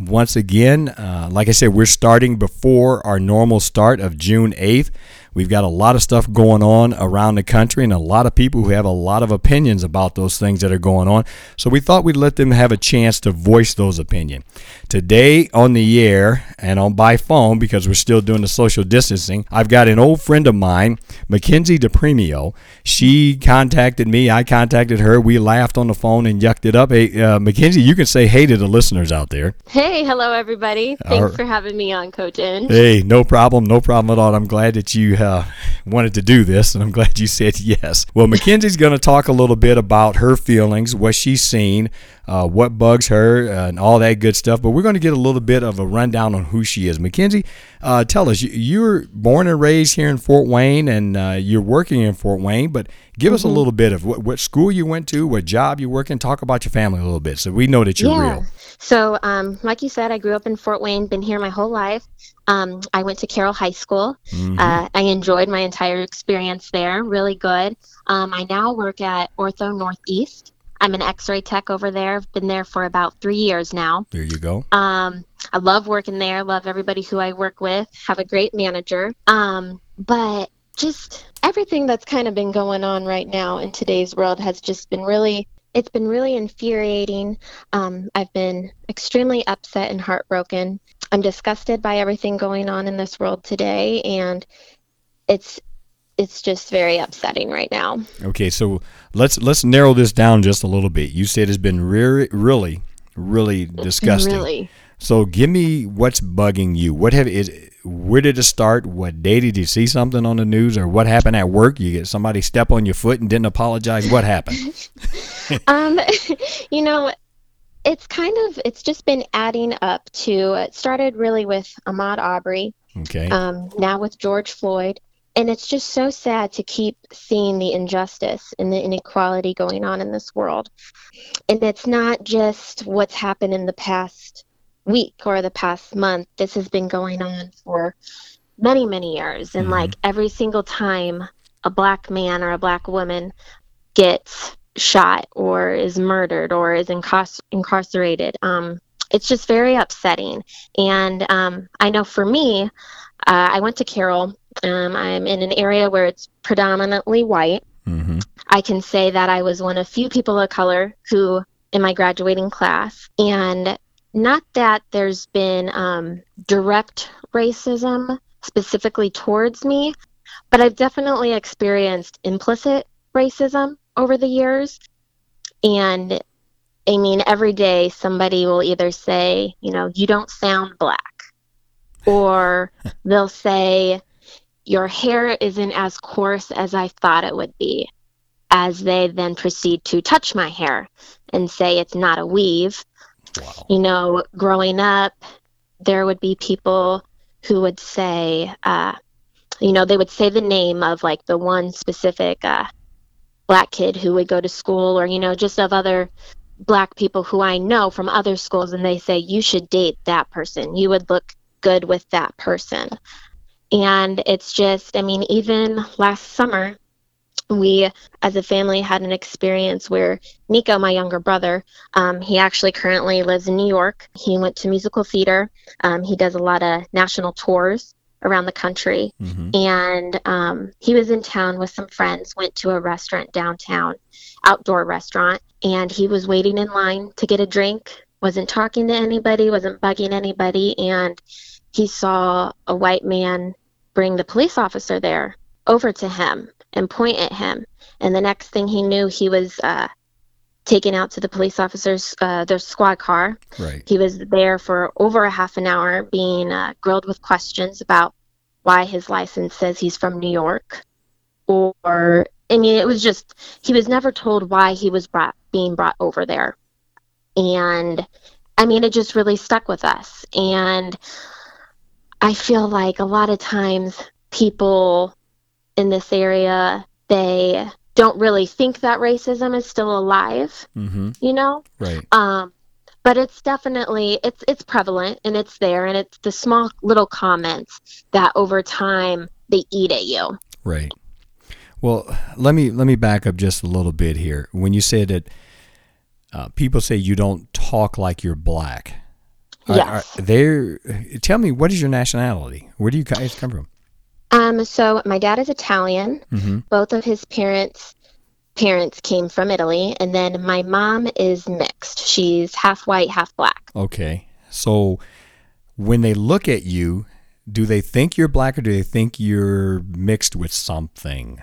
Once again, uh, like I said, we're starting before our normal start of June 8th. We've got a lot of stuff going on around the country and a lot of people who have a lot of opinions about those things that are going on. So we thought we'd let them have a chance to voice those opinions. Today on the air and on by phone, because we're still doing the social distancing, I've got an old friend of mine, Mackenzie DePremio. She contacted me, I contacted her. We laughed on the phone and yucked it up. Hey, uh, Mackenzie, you can say hey to the listeners out there. Hey, hello everybody. Thanks for having me on, Coach N. Hey, no problem, no problem at all. I'm glad that you uh, wanted to do this, and I'm glad you said yes. Well, Mackenzie's going to talk a little bit about her feelings, what she's seen, uh, what bugs her, uh, and all that good stuff. But we're going to get a little bit of a rundown on who she is. Mackenzie, uh, tell us, you, are born and raised here in Fort Wayne, and uh, you're working in Fort Wayne, but give mm-hmm. us a mm-hmm. little bit of what, what, school you went to, what job you work in. Talk about your family a little bit so we know that you're yeah. real. So, um, like you said, I grew up in Fort Wayne, been here my whole life. Um, I went to Carroll High School. Mm-hmm. Uh, I enjoyed my entire experience there, really good. Um, I now work at Ortho Northeast. I'm an X-ray tech over there. I've been there for about three years now. There you go. Um, I love working there. Love everybody who I work with. Have a great manager. Um, but just everything that's kind of been going on right now in today's world has just been really it's been really infuriating. Um, I've been extremely upset and heartbroken. I'm disgusted by everything going on in this world today, and it's it's just very upsetting right now. Okay, so let's let's narrow this down just a little bit. You said it's been really, really, really disgusting. Really. So give me what's bugging you. What have is where did it start? What day did you see something on the news, or what happened at work? You get somebody step on your foot and didn't apologize. What happened? um, you know, it's kind of it's just been adding up to. It started really with Ahmaud Arbery. Okay. Um, now with George Floyd and it's just so sad to keep seeing the injustice and the inequality going on in this world. And it's not just what's happened in the past week or the past month. This has been going on for many, many years. And mm-hmm. like every single time a black man or a black woman gets shot or is murdered or is incar- incarcerated, um, it's just very upsetting. And um, I know for me, uh, I went to Carroll. Um, I'm in an area where it's predominantly white. Mm-hmm. I can say that I was one of few people of color who, in my graduating class, and not that there's been um, direct racism specifically towards me, but I've definitely experienced implicit racism over the years. And I mean, every day somebody will either say, you know, you don't sound black or they'll say, Your hair isn't as coarse as I thought it would be, as they then proceed to touch my hair and say it's not a weave. Wow. You know, growing up, there would be people who would say, uh, you know, they would say the name of like the one specific uh, black kid who would go to school, or, you know, just of other black people who I know from other schools, and they say, you should date that person. You would look good with that person. And it's just, I mean, even last summer, we as a family had an experience where Nico, my younger brother, um, he actually currently lives in New York. He went to musical theater. Um, he does a lot of national tours around the country. Mm-hmm. And um, he was in town with some friends, went to a restaurant downtown, outdoor restaurant, and he was waiting in line to get a drink, wasn't talking to anybody, wasn't bugging anybody. And he saw a white man bring the police officer there over to him and point at him. And the next thing he knew, he was uh, taken out to the police officer's uh, their squad car. Right. He was there for over a half an hour, being uh, grilled with questions about why his license says he's from New York, or I mean, it was just he was never told why he was brought being brought over there, and I mean, it just really stuck with us. And I feel like a lot of times people in this area, they don't really think that racism is still alive, Mm-hmm. you know? Right. Um, but it's definitely it's it's prevalent and it's there and it's the small little comments that over time they eat at you. Right. Well, let me let me back up just a little bit here. When you said that uh, people say you don't talk like you're black. Are, Yes. are there tell me what is your nationality? Where do you guys come from? Um, so my dad is Italian. Mm-hmm. Both of his parents parents came from Italy, and then my mom is mixed. She's half white, half black. Okay. So when they look at you, do they think you're black or do they think you're mixed with something?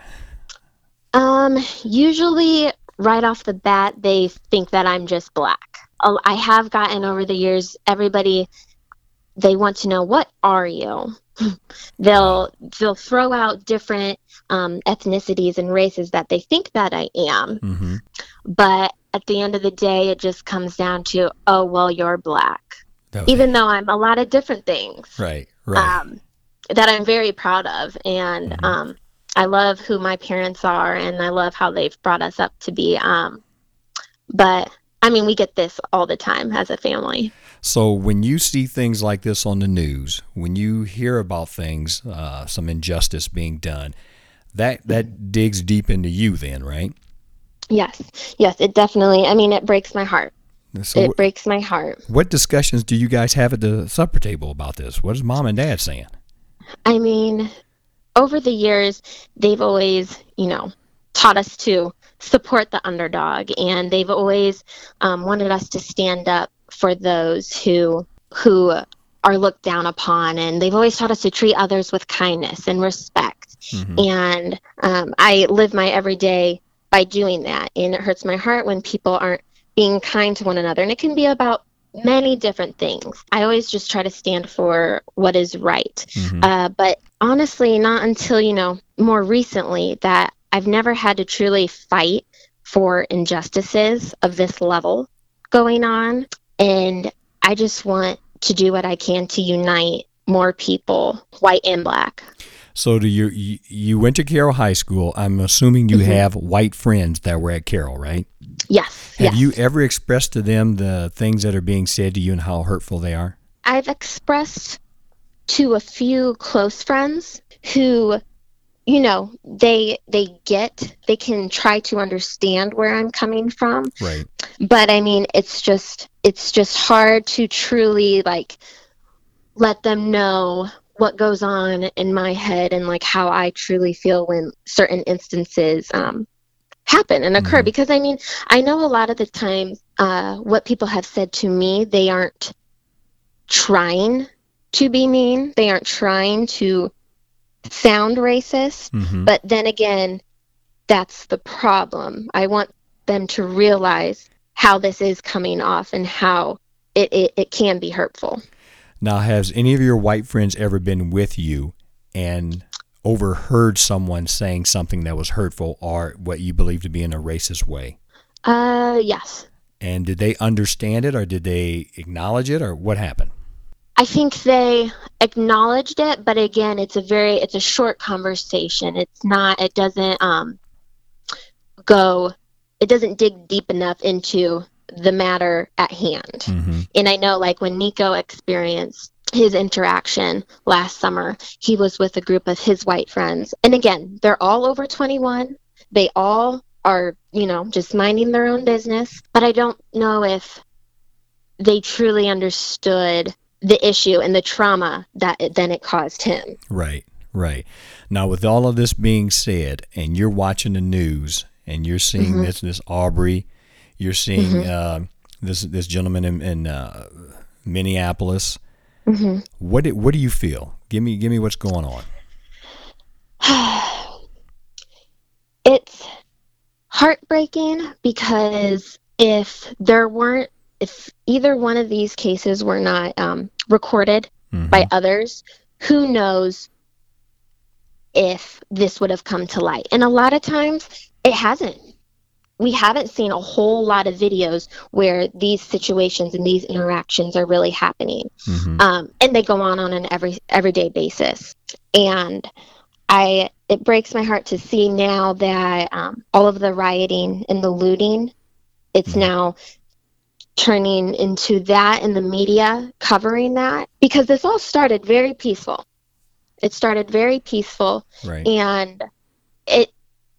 Um, usually right off the bat, they think that I'm just black. Oh, I have gotten over the years, everybody, they want to know, what are you? they'll they'll throw out different um, ethnicities and races that they think that I am, Mm-hmm. but at the end of the day, it just comes down to, oh well, you're black, even though I'm a lot of different things. right, right. um, that I'm very proud of. And Mhm. um, I love who my parents are and I love how they've brought us up to be. Um, but I mean, we get this all the time as a family. So when you see things like this on the news, when you hear about things, uh, some injustice being done, that that digs deep into you, then, right? Yes, yes, it definitely, I mean, it breaks my heart. So it breaks my heart. what discussions do you guys have at the supper table about this? What is mom and dad saying? I mean, over the years, they've always, you know, taught us to support the underdog, and they've always um, wanted us to stand up for those who who are looked down upon, and they've always taught us to treat others with kindness and respect. Mhm. And um, I live my everyday by doing that, and it hurts my heart when people aren't being kind to one another, and it can be about many different things. I always just try to stand for what is right. Mhm. Uh, but honestly, not until, you know, more recently that I've never had to truly fight for injustices of this level going on. And I just want to do what I can to unite more people, white and black. So do you, you went to Carroll High School? I'm assuming you Mhm. have white friends that were at Carroll, right? Yes. Have yes. you ever expressed to them the things that are being said to you and how hurtful they are? I've expressed to a few close friends who you know they they get they can try to understand where I'm coming from Right. but I mean it's just it's just hard to truly like let them know what goes on in my head and like how I truly feel when certain instances um happen and occur Mhm. because I mean I know a lot of the times uh what people have said to me they aren't trying to be mean they aren't trying to sound racist Mm-hmm. but then again, that's the problem. I want them to realize how this is coming off and how it, it, it can be hurtful. Now, has any of your white friends ever been with you and overheard someone saying something that was hurtful or what you believe to be in a racist way? Uh, yes. And did they understand it or did they acknowledge it or what happened? I think they acknowledged it, but again, it's a very it's a short conversation. It's not it doesn't um go it doesn't dig deep enough into the matter at hand. Mm-hmm. And I know, like, when Nico experienced his interaction last summer, he was with a group of his white friends. And again, they're all over 21. They all are, you know, just minding their own business. But I don't know if they truly understood the issue and the trauma that it, then it caused him. Right, right. Now, with all of this being said, and you're watching the news and you're seeing Mhm. this this Arbery, you're seeing Mhm. uh, this this gentleman in, in uh, Minneapolis. hmm What do, what do you feel? Give me give me what's going on. it's heartbreaking because if there weren't if either one of these cases were not um, recorded Mhm. by others who knows if this would have come to light and a lot of times it hasn't we haven't seen a whole lot of videos where these situations and these interactions are really happening Mm-hmm. um, and they go on on an every everyday basis and i it breaks my heart to see now that um, all of the rioting and the looting it's Mhm. now turning into that in the media covering that because this all started very peaceful it started very peaceful right. and it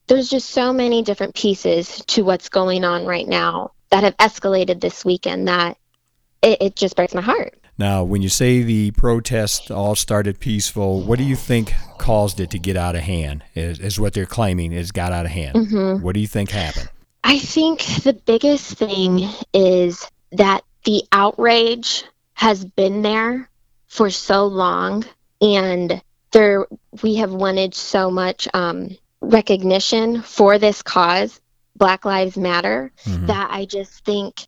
there's just so many different pieces to what's going on right now that have escalated this weekend that it, it just breaks my heart Now, when you say the protests all started peaceful, what do you think caused it to get out of hand? Is, is what they're claiming is got out of hand. hmm What do you think happened? I think the biggest thing is that the outrage has been there for so long, and there we have wanted so much um, recognition for this cause, Black Lives Matter, Mhm. that I just think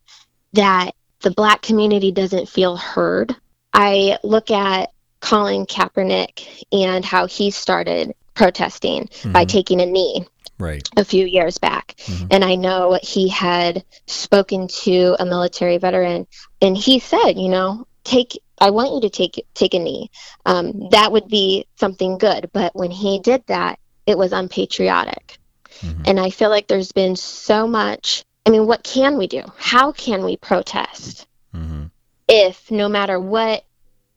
that the Black community doesn't feel heard. I look at Colin Kaepernick and how he started protesting by Mhm. taking a knee Right. a few years back. Mhm. And I know he had spoken to a military veteran and he said, you know, take I want you to take take a knee. Um, that would be something good. But when he did that, it was unpatriotic. Mhm. And I feel like there's been so much I mean, what can we do? How can we protest Mhm. if no matter what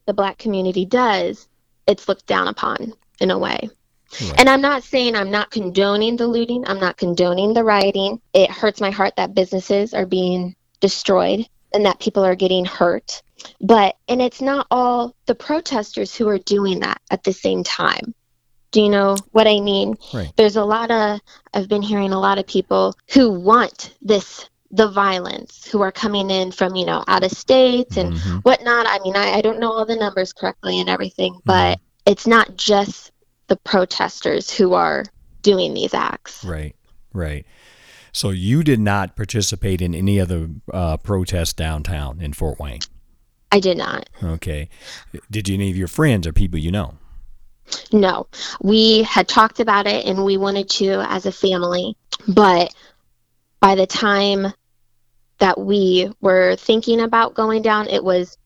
the black community does, it's looked down upon in a way? Right. And I'm not saying I'm not condoning the looting, I'm not condoning the rioting. It hurts my heart that businesses are being destroyed and that people are getting hurt. But, and it's not all the protesters who are doing that at the same time. Do you know what I mean? Right. There's a lot of, I've been hearing a lot of people who want this, the violence, who are coming in from, you know, out of states and Mhm. whatnot. I mean, I, I don't know all the numbers correctly and everything, but it's not just the protesters who are doing these acts. Right. Right. So you did not participate in any of the uh, protests downtown in Fort Wayne. I did not. Okay. Did any of your friends or people you know? No, we had talked about it and we wanted to as a family, but by the time that we were thinking about going down, it was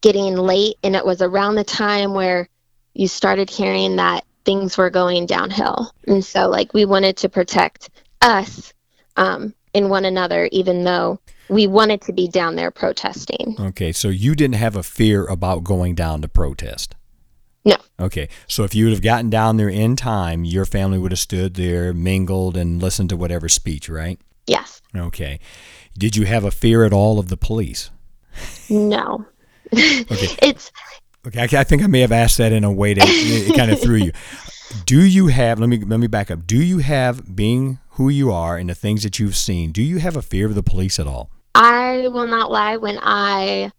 getting late and it was around the time where you started hearing that things were going downhill. And so, like, we wanted to protect us um, and one another, even though we wanted to be down there protesting. Okay. So you didn't have a fear about going down to protest? No. Okay. So if you would have gotten down there in time, your family would have stood there, mingled, and listened to whatever speech, right? Yes. Okay. Did you have a fear at all of the police? No. Okay. It's Okay, I, I think I may have asked that in a way that it kind of threw you. Do you have? Let me let me back up. Do you have, being who you are and the things that you've seen, do you have a fear of the police at all? I will not lie when I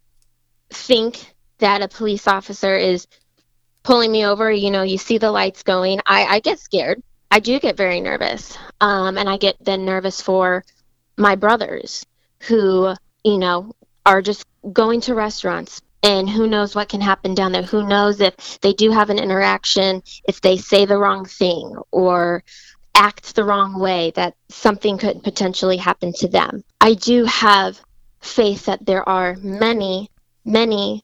think that a police officer is pulling me over, you know, you see the lights going, I, I get scared. I do get very nervous. Um, and I get then nervous for my brothers who, you know, are just going to restaurants and who knows what can happen down there. Who knows if they do have an interaction, if they say the wrong thing or act the wrong way, that something could potentially happen to them. I do have faith that there are many, many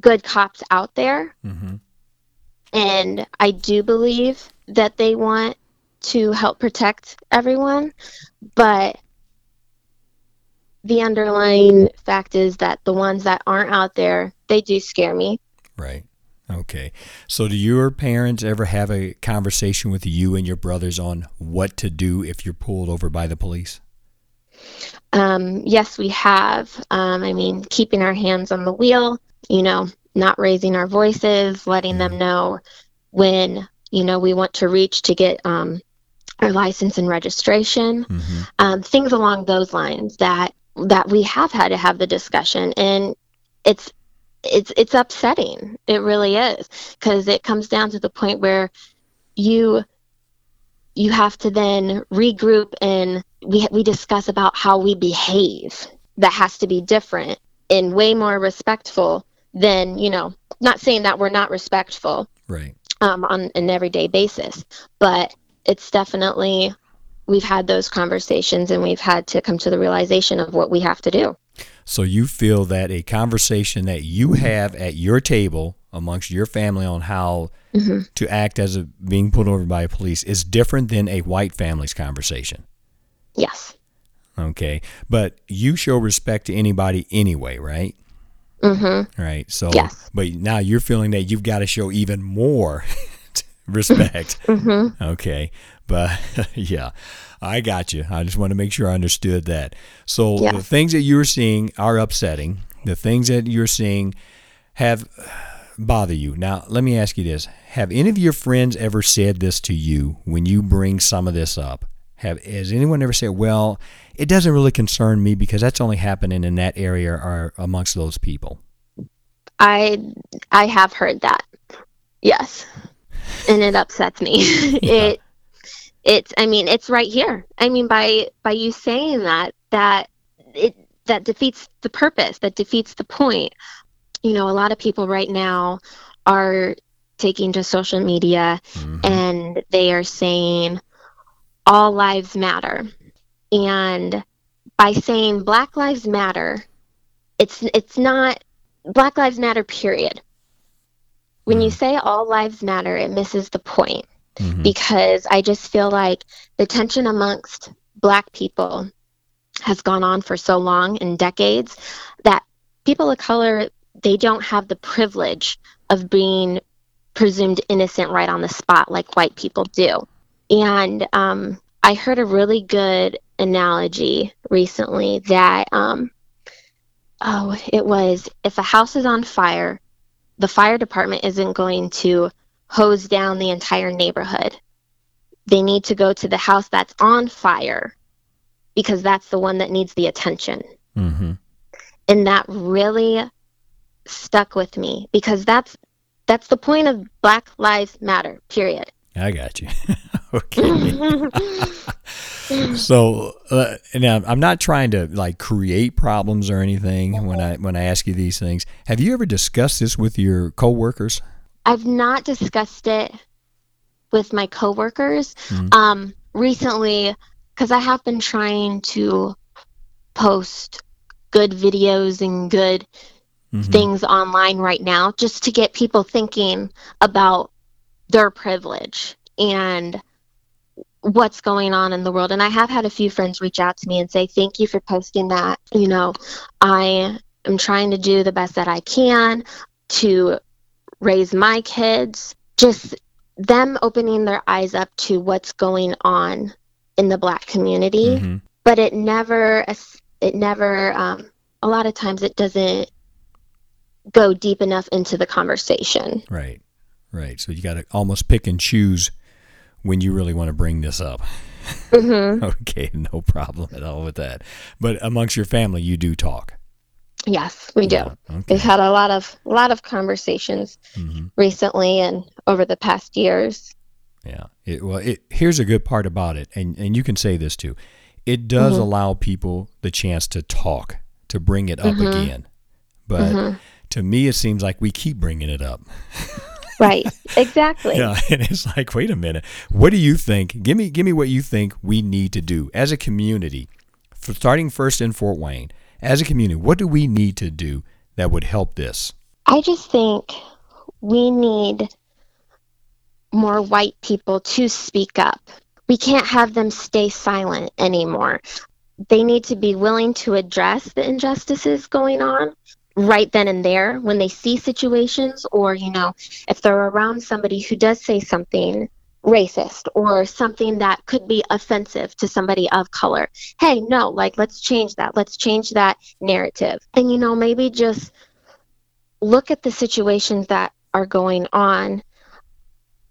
good cops out there Mm-hmm. and I do believe that they want to help protect everyone, but the underlying fact is that the ones that aren't out there, they do scare me. Right. Okay. So, do your parents ever have a conversation with you and your brothers on what to do if you're pulled over by the police? Um, yes, we have. Um, I mean, keeping our hands on the wheel, you know, not raising our voices, letting them know when, you know, we want to reach to get um, our license and registration. Mm-hmm. um, things along those lines that that we have had to have the discussion and it's it's it's upsetting it really is because it comes down to the point where you you have to then regroup and we we discuss about how we behave that has to be different and way more respectful than you know not saying that we're not respectful Right. um, on an everyday basis. But it's definitely we've had those conversations and we've had to come to the realization of what we have to do. So you feel that a conversation that you have at your table amongst your family on how mm-hmm. to act as a, being pulled over by police is different than a white family's conversation. Yes. Okay, but you show respect to anybody anyway, right? Mm-hmm. Right. So, yes. but now you're feeling that you've got to show even more respect. mm-hmm. Okay. But yeah, I got you. I just want to make sure I understood that. So the things that you're seeing are upsetting. The things that you're seeing have bother you. Now, let me ask you this. Have any of your friends ever said this to you when you bring some of this up? Have has anyone ever said, "Well, it doesn't really concern me because that's only happening in that area or amongst those people"? I I have heard that. Yes. And it upsets me. yeah. It it's I mean, it's right here. I mean by by you saying that that it that defeats the purpose, that defeats the point. You know, a lot of people right now are taking to social media mm-hmm. and they are saying all lives matter. And by saying Black Lives Matter, it's it's not Black Lives Matter period. When you say all lives matter, it misses the point. Mm-hmm. Because I just feel like the tension amongst black people has gone on for so long in decades that people of color they don't have the privilege of being presumed innocent right on the spot like white people do. And um, I heard a really good analogy recently that, um, oh, it was if a house is on fire, the fire department isn't going to hose down the entire neighborhood. They need to go to the house that's on fire because that's the one that needs the attention. Mm-hmm. And that really stuck with me because that's that's the point of Black Lives Matter. Period. I got you. okay. so uh, now I'm not trying to like create problems or anything when I when I ask you these things. Have you ever discussed this with your coworkers? I've not discussed it with my coworkers mm-hmm. um, recently because I have been trying to post good videos and good mm-hmm. things online right now just to get people thinking about their privilege and what's going on in the world. And I have had a few friends reach out to me and say, Thank you for posting that. You know, I am trying to do the best that I can to raise my kids. Just them opening their eyes up to what's going on in the black community. Mm-hmm. But it never, it never, um, a lot of times it doesn't go deep enough into the conversation. Right, right. So you got to almost pick and choose when you really want to bring this up. Mm-hmm. okay, no problem at all with that. But amongst your family, you do talk. Yes, we do. Yeah, okay. We've had a lot of a lot of conversations mm-hmm. recently and over the past years. Yeah. It, well, it, here's a good part about it, and and you can say this too. It does mm-hmm. allow people the chance to talk, to bring it up mm-hmm. again. But mm-hmm to me, it seems like we keep bringing it up. right. Exactly. yeah, and it's like, wait a minute. What do you think? Give me, give me what you think we need to do as a community. For starting first in Fort Wayne, as a community, what do we need to do that would help this? I just think we need more white people to speak up. We can't have them stay silent anymore. They need to be willing to address the injustices going on right then and there when they see situations or you know if they're around somebody who does say something racist or something that could be offensive to somebody of color. Hey no like let's change that. Let's change that narrative. And you know maybe just look at the situations that are going on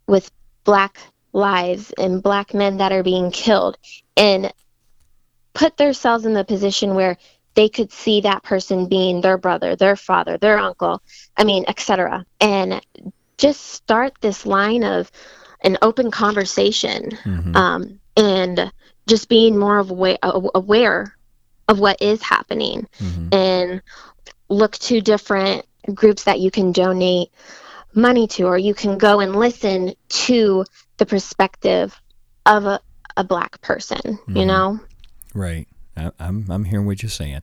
with black lives and black men that are being killed and put themselves in the position where they could see that person being their brother, their father, their uncle, I mean, etc. And just start this line of an open conversation mm-hmm. um, and just being more of aware, aware of what is happening mm-hmm. and look to different groups that you can donate money to or you can go and listen to the perspective of a a black person, Mm-hmm. you know? Right. I, I'm I'm hearing what you're saying.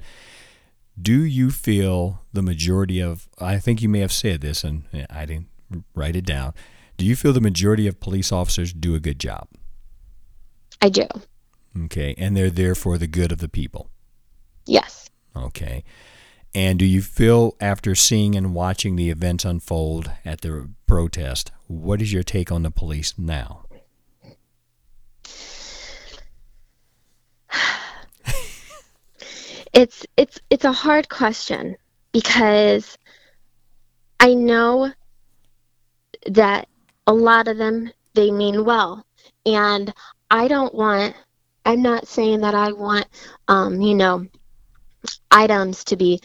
Do you feel the majority of? I think you may have said this, and I didn't write it down. Do you feel the majority of police officers do a good job? I do. Okay, and they're there for the good of the people. Yes. Okay. And do you feel after seeing and watching the events unfold at the protest, what is your take on the police now? It's it's it's a hard question because I know that a lot of them they mean well. And I don't want I'm not saying that I want um you know items to be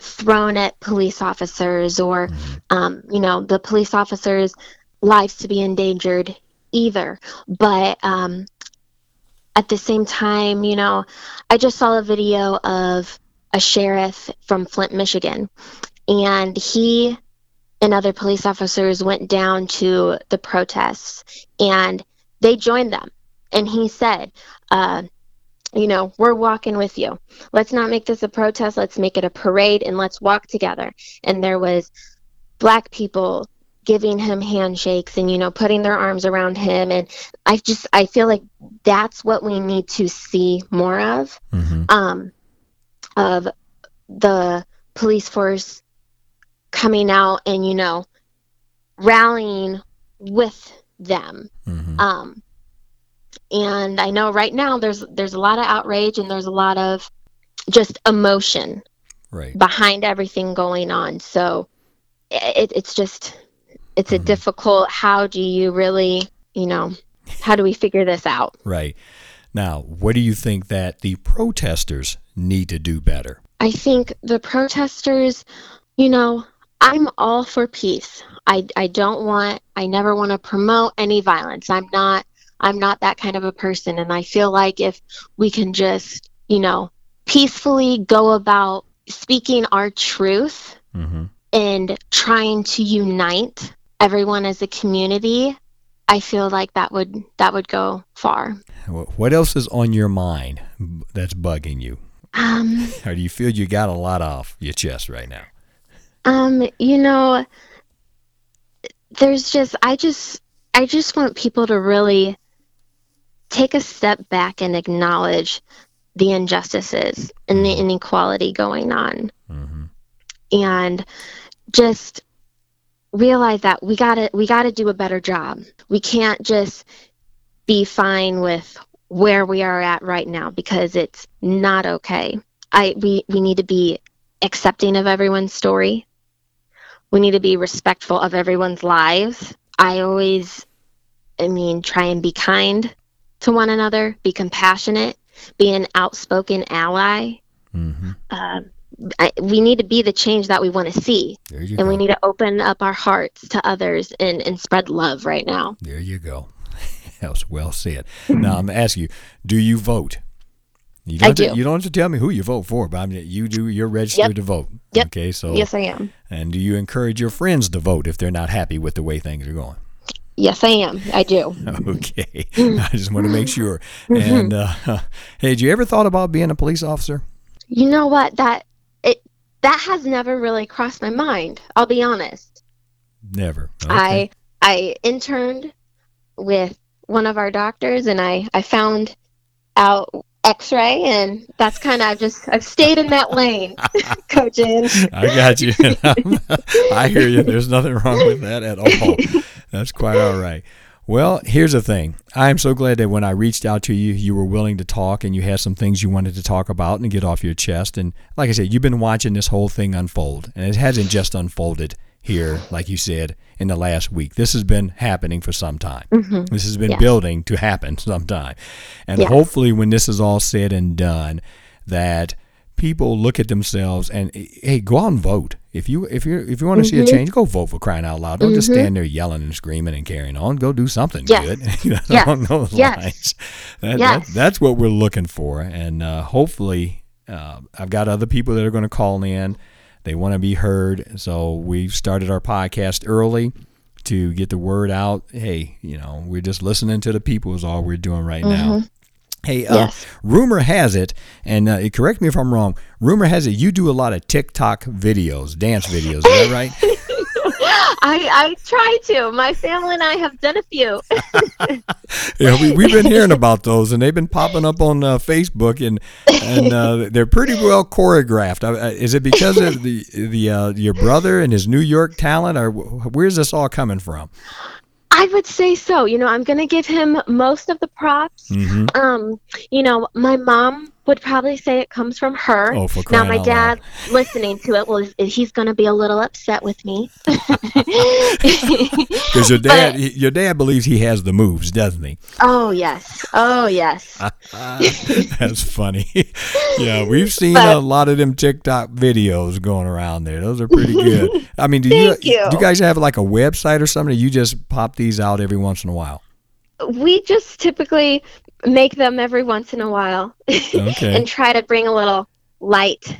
thrown at police officers or um you know the police officers lives to be endangered either. But um at the same time, you know, I just saw a video of a sheriff from Flint, Michigan, and he and other police officers went down to the protests and they joined them. And he said, uh, you know, we're walking with you. Let's not make this a protest. Let's make it a parade and let's walk together. And there was black people giving him handshakes and you know putting their arms around him and i just i feel like that's what we need to see more of Mm-hmm. um of the police force coming out and you know rallying with them Mm-hmm. um and i know right now there's there's a lot of outrage and there's a lot of just emotion Right. behind everything going on. So it, it's just, it's a Mhm. difficult, how do you really, you know, how do we figure this out? Right. Now, what do you think that the protesters need to do better? I think the protesters, you know, I'm all for peace. I, I don't want, I never want to promote any violence. I'm not, I'm not that kind of a person. And I feel like if we can just, you know, peacefully go about speaking our truth Mm-hmm. and trying to unite everyone as a community, I feel like that would that would go far. What else is on your mind that's bugging you? Um, Or do you feel you got a lot off your chest right now? Um, you know, there's just I just I just want people to really take a step back and acknowledge the injustices and the inequality going on. Mm-hmm. and just realize that we gotta we gotta do a better job. We can't just be fine with where we are at right now because it's not okay. I we, we need to be accepting of everyone's story. We need to be respectful of everyone's lives. I always I mean try and be kind to one another, be compassionate, be an outspoken ally. Mm-hmm. Um, I, we need to be the change that we want to see There you and go. we need to open up our hearts to others and, and spread love right now there you go. that was well said. now I'm gonna ask you: Do you vote? You don't I have to- you don't have to tell me who you vote for, but I mean, you do. You're registered Yep. to vote. Yep. Okay. So. yes i am And do you encourage your friends to vote if they're not happy with the way things are going? yes i am i do Okay. I just want to make sure. And uh, hey, had you ever thought about being a police officer? you know what that it that has never really crossed my mind i'll be honest Never. i i interned with one of our doctors and i i found out x-ray and that's kind of i've just i've stayed in that lane coaching I got you. I hear you. There's nothing wrong with that at all. That's quite all right. Well, here's the thing. I am so glad that when I reached out to you, you were willing to talk and you had some things you wanted to talk about and get off your chest. And like I said, you've been watching this whole thing unfold, and it hasn't just unfolded here, like you said, in the last week. This has been happening for some time. Mhm. This has been Yes. building to happen sometime. And Yes. hopefully, when this is all said and done, that people look at themselves and hey, go out and vote. If you if you if you want to see a Mhm. change, go vote for crying out loud. Don't just Mhm. stand there yelling and screaming and carrying on. Go do something Yes. good. You know, Yes. along those Yes. lines. That, Yes. that- that's what we're looking for, and uh, hopefully, uh, I've got other people that are going to call in. They want to be heard, so we've started our podcast early to get the word out. Hey, you know, we're just listening to the people is all we're doing right now. Hey, uh, Yes. rumor has it, and uh, correct me if I'm wrong. Rumor has it you do a lot of TikTok videos, dance videos. Is that right? I, I try to. My family and I have done a few. yeah, we, we've been hearing about those, and they've been popping up on uh, Facebook, and and uh, they're pretty well choreographed. Uh, uh, is it because of the the uh, your brother and his New York talent, or where's this all coming from? I would say so. You know, I'm going to give him most of the props. hmm Um, you know, my mom would probably say it comes from her. Oh, for now my dad loud. listening to it well he's going to be a little upset with me. Because your dad, he- your dad believes he has the moves, doesn't he? oh yes. Oh yes. That's funny. yeah, we've seen But- a lot of them TikTok videos going around there. Those are pretty good. I mean, do Thank you, you. do you guys have like a website or something? Or you just pop these out every once in a while? we just typically make them every once in a while Okay. and try to bring a little light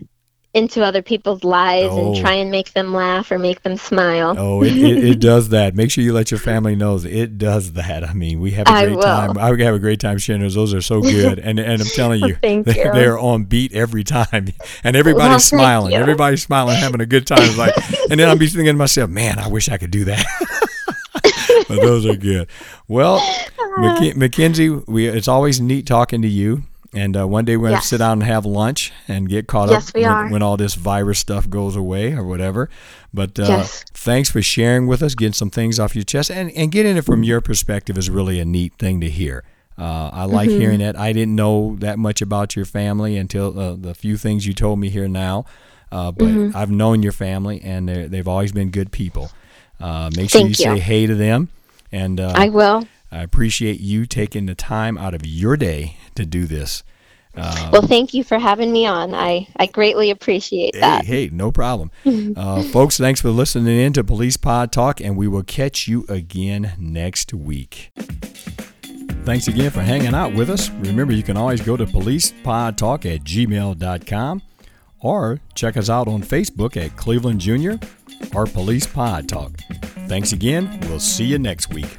into other people's lives Oh. and try and make them laugh or make them smile. Oh, it, it, it does that. Make sure you let your family know it does that. I mean, we have a great will. time. I have a great time sharing those. Those are so good, and and I'm telling you, they, you. they're on beat every time, and everybody's Well, smiling. Everybody's smiling, having a good time. It's like, and then I'm be thinking to myself, man, I wish I could do that. but those are good. Well, Mac- Mackenzie, we it's always neat talking to you. And uh, one day we're going to Yes. sit down and have lunch and get caught Yes, up when, when all this virus stuff goes away or whatever. But uh, Yes. thanks for sharing with us, getting some things off your chest, and, and getting it from your perspective is really a neat thing to hear. Uh, I like Mm-hmm. hearing that. I didn't know that much about your family until uh, the few things you told me here now. Uh, but Mm-hmm. I've known your family, and they've always been good people. Uh, make sure Thank you, say hey to them, and uh, I will. I appreciate you taking the time out of your day to do this. Well, thank you for having me on. I, I greatly appreciate that. Hey, hey, no problem. uh, folks, thanks for listening in to Police Pod Talk, and we will catch you again next week. Thanks again for hanging out with us. Remember, you can always go to policepodtalk at gmail.com or check us out on Facebook at Cleveland Junior or Police Pod Talk. Thanks again. We'll see you next week.